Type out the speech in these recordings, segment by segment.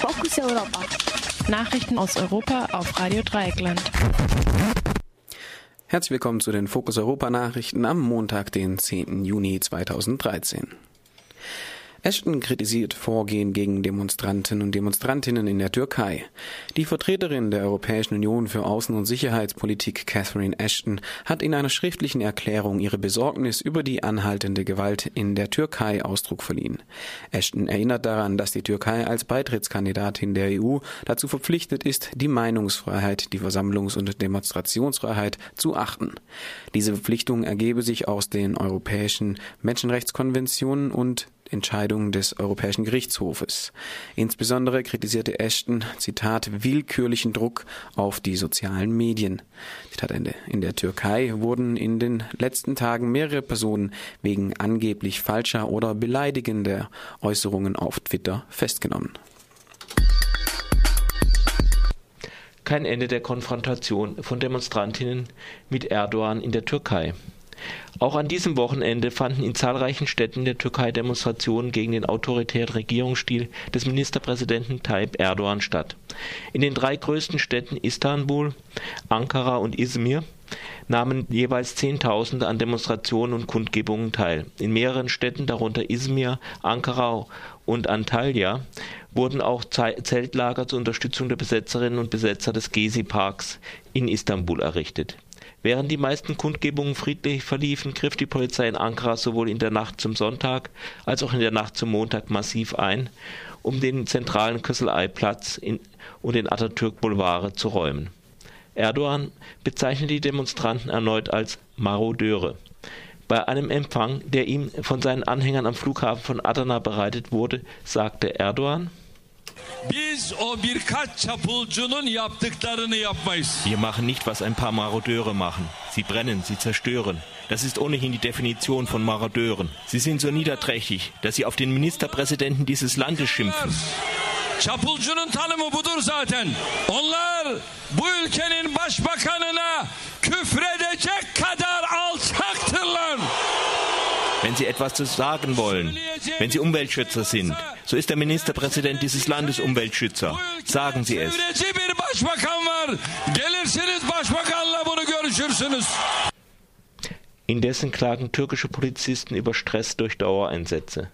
Fokus Europa. Nachrichten aus Europa auf Radio Dreieckland. Herzlich willkommen zu den Fokus Europa Nachrichten am Montag, den 10. Juni 2013. Ashton kritisiert Vorgehen gegen Demonstranten und Demonstrantinnen in der Türkei. Die Vertreterin der Europäischen Union für Außen- und Sicherheitspolitik, Catherine Ashton, hat in einer schriftlichen Erklärung ihre Besorgnis über die anhaltende Gewalt in der Türkei Ausdruck verliehen. Ashton erinnert daran, dass die Türkei als Beitrittskandidatin der EU dazu verpflichtet ist, die Meinungsfreiheit, die Versammlungs- und Demonstrationsfreiheit zu achten. Diese Verpflichtung ergebe sich aus den europäischen Menschenrechtskonventionen und Entscheidungen des Europäischen Gerichtshofes. Insbesondere kritisierte Ashton, Zitat, willkürlichen Druck auf die sozialen Medien. Zitat Ende. In der Türkei wurden in den letzten Tagen mehrere Personen wegen angeblich falscher oder beleidigender Äußerungen auf Twitter festgenommen. Kein Ende der Konfrontation von Demonstrantinnen mit Erdogan in der Türkei. Auch an diesem Wochenende fanden in zahlreichen Städten der Türkei Demonstrationen gegen den autoritären Regierungsstil des Ministerpräsidenten Tayyip Erdogan statt. In den drei größten Städten Istanbul, Ankara und Izmir nahmen jeweils Zehntausende an Demonstrationen und Kundgebungen teil. In mehreren Städten, darunter Izmir, Ankara und Antalya, wurden auch Zeltlager zur Unterstützung der Besetzerinnen und Besetzer des Gezi-Parks in Istanbul errichtet Während die meisten Kundgebungen friedlich verliefen, griff die Polizei in Ankara sowohl in der Nacht zum Sonntag als auch in der Nacht zum Montag massiv ein, um den zentralen Küsselei-Platz und den Atatürk-Boulevard zu räumen. Erdogan bezeichnete die Demonstranten erneut als Marodeure. Bei einem Empfang, der ihm von seinen Anhängern am Flughafen von Adana bereitet wurde, sagte Erdogan Wir machen nicht, was ein paar Marodeure machen. Sie brennen, sie zerstören. Das ist ohnehin die Definition von Marodeuren. Sie sind so niederträchtig, dass sie auf den Ministerpräsidenten dieses Landes schimpfen. Çapulcunun tanımı budur zaten. Onlar bu ülkenin başbakanına küfredecek kadar alçaktırlar. wenn sie etwas zu sagen wollen, wenn sie Umweltschützer sind. So ist der Ministerpräsident dieses Landes Umweltschützer. Sagen Sie es. Indessen klagen türkische Polizisten über Stress durch Dauereinsätze.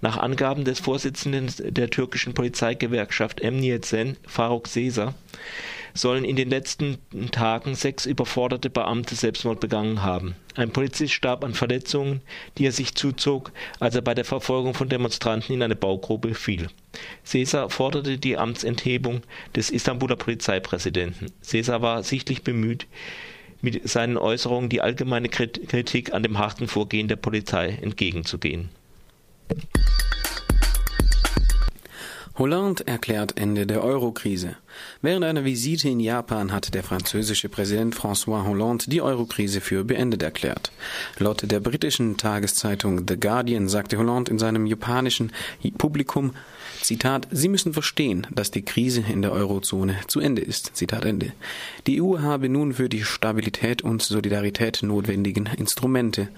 Nach Angaben des Vorsitzenden der türkischen Polizeigewerkschaft Emniyet Sen, Faruk Seser, sollen in den letzten Tagen sechs überforderte Beamte Selbstmord begangen haben. Ein Polizist starb an Verletzungen, die er sich zuzog, als er bei der Verfolgung von Demonstranten in eine Baugrube fiel. Caesar forderte die Amtsenthebung des Istanbuler Polizeipräsidenten. Caesar war sichtlich bemüht, mit seinen Äußerungen die allgemeine Kritik an dem harten Vorgehen der Polizei entgegenzugehen. Hollande erklärt Ende der Eurokrise. Während einer Visite in Japan hat der französische Präsident François Hollande die Eurokrise für beendet erklärt. Laut der britischen Tageszeitung The Guardian sagte Hollande in seinem japanischen Publikum, Zitat, Sie müssen verstehen, dass die Krise in der Eurozone zu Ende ist. Zitat Ende. Die EU habe nun für die Stabilität und Solidarität notwendigen Instrumente.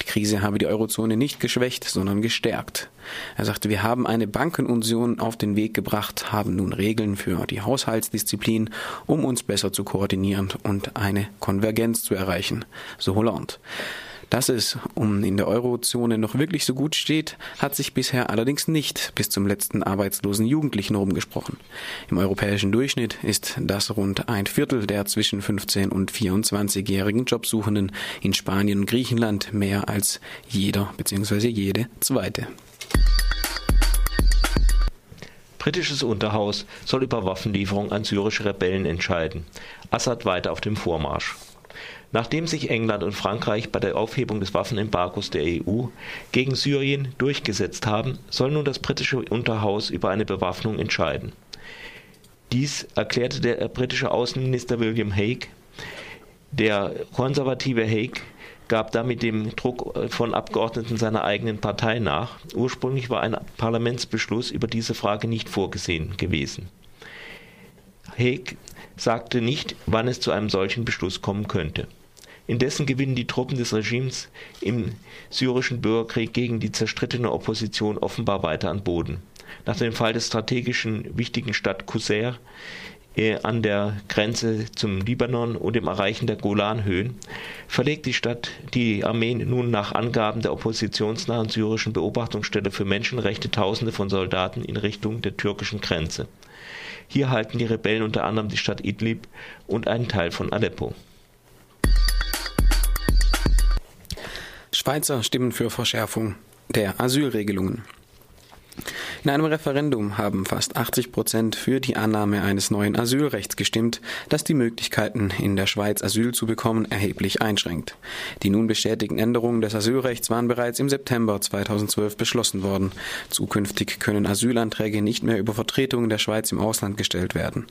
Die Krise habe die Eurozone nicht geschwächt, sondern gestärkt. Er sagte, wir haben eine Bankenunion auf den Weg gebracht, haben nun Regeln für die Haushaltsdisziplin, um uns besser zu koordinieren und eine Konvergenz zu erreichen. So Hollande. Dass es um in der Eurozone noch wirklich so gut steht, hat sich bisher allerdings nicht bis zum letzten arbeitslosen Jugendlichen rumgesprochen. Im europäischen Durchschnitt ist das rund ein Viertel der zwischen 15 und 24-jährigen Jobsuchenden in Spanien und Griechenland mehr als jeder bzw. jede zweite. Britisches Unterhaus soll über Waffenlieferungen an syrische Rebellen entscheiden. Assad weiter auf dem Vormarsch. Nachdem sich England und Frankreich bei der Aufhebung des Waffenembargos der EU gegen Syrien durchgesetzt haben, soll nun das britische Unterhaus über eine Bewaffnung entscheiden. Dies erklärte der britische Außenminister William Hague. Der konservative Hague gab damit dem Druck von Abgeordneten seiner eigenen Partei nach. Ursprünglich war ein Parlamentsbeschluss über diese Frage nicht vorgesehen gewesen. Hague sagte nicht, wann es zu einem solchen Beschluss kommen könnte. Indessen gewinnen die Truppen des Regimes im syrischen Bürgerkrieg gegen die zerstrittene Opposition offenbar weiter an Boden. Nach dem Fall der strategischen wichtigen Stadt Qusair äh, an der Grenze zum Libanon und dem Erreichen der Golanhöhen verlegt die Stadt die Armee nun nach Angaben der oppositionsnahen syrischen Beobachtungsstelle für Menschenrechte Tausende von Soldaten in Richtung der türkischen Grenze. Hier halten die Rebellen unter anderem die Stadt Idlib und einen Teil von Aleppo. Schweizer stimmen für Verschärfung der Asylregelungen. In einem Referendum haben fast 80 Prozent für die Annahme eines neuen Asylrechts gestimmt, das die Möglichkeiten, in der Schweiz Asyl zu bekommen, erheblich einschränkt. Die nun bestätigten Änderungen des Asylrechts waren bereits im September 2012 beschlossen worden. Zukünftig können Asylanträge nicht mehr über Vertretungen der Schweiz im Ausland gestellt werden.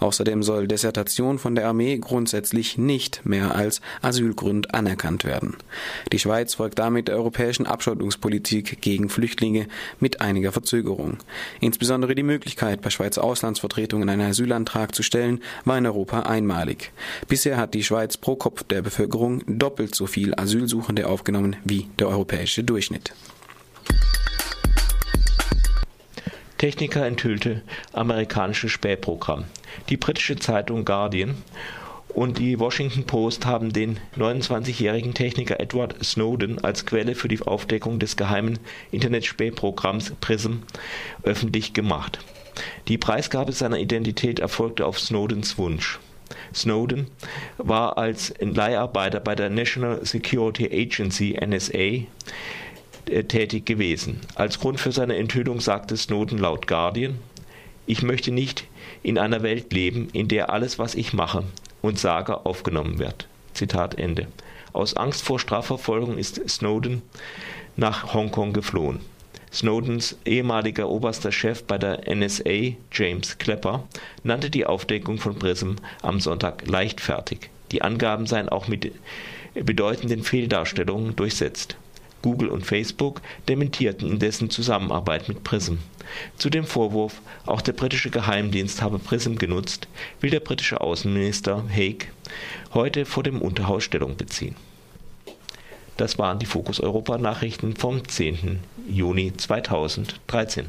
Außerdem soll Desertation von der Armee grundsätzlich nicht mehr als Asylgrund anerkannt werden. Die Schweiz folgt damit der europäischen Abschottungspolitik gegen Flüchtlinge mit einiger Verzögerung. Verzögerung. Insbesondere die Möglichkeit, bei Schweizer Auslandsvertretungen einen Asylantrag zu stellen, war in Europa einmalig. Bisher hat die Schweiz pro Kopf der Bevölkerung doppelt so viel Asylsuchende aufgenommen wie der europäische Durchschnitt. Techniker enthüllte amerikanisches Spähprogramm. Die britische Zeitung Guardian und die Washington Post haben den 29-jährigen Techniker Edward Snowden als Quelle für die Aufdeckung des geheimen Internetspähprogramms PRISM öffentlich gemacht. Die Preisgabe seiner Identität erfolgte auf Snowdens Wunsch. Snowden war als Leiharbeiter bei der National Security Agency NSA äh, tätig gewesen. Als Grund für seine Enthüllung sagte Snowden laut Guardian, ich möchte nicht in einer Welt leben, in der alles, was ich mache, und sage aufgenommen wird. Zitat Ende. Aus Angst vor Strafverfolgung ist Snowden nach Hongkong geflohen. Snowdens ehemaliger oberster Chef bei der NSA, James Klepper, nannte die Aufdeckung von PRISM am Sonntag leichtfertig. Die Angaben seien auch mit bedeutenden Fehldarstellungen durchsetzt. Google und Facebook dementierten indessen Zusammenarbeit mit PRISM. Zu dem Vorwurf, auch der britische Geheimdienst habe PRISM genutzt, will der britische Außenminister Haig heute vor dem Unterhaus Stellung beziehen. Das waren die Fokus Europa Nachrichten vom 10. Juni 2013.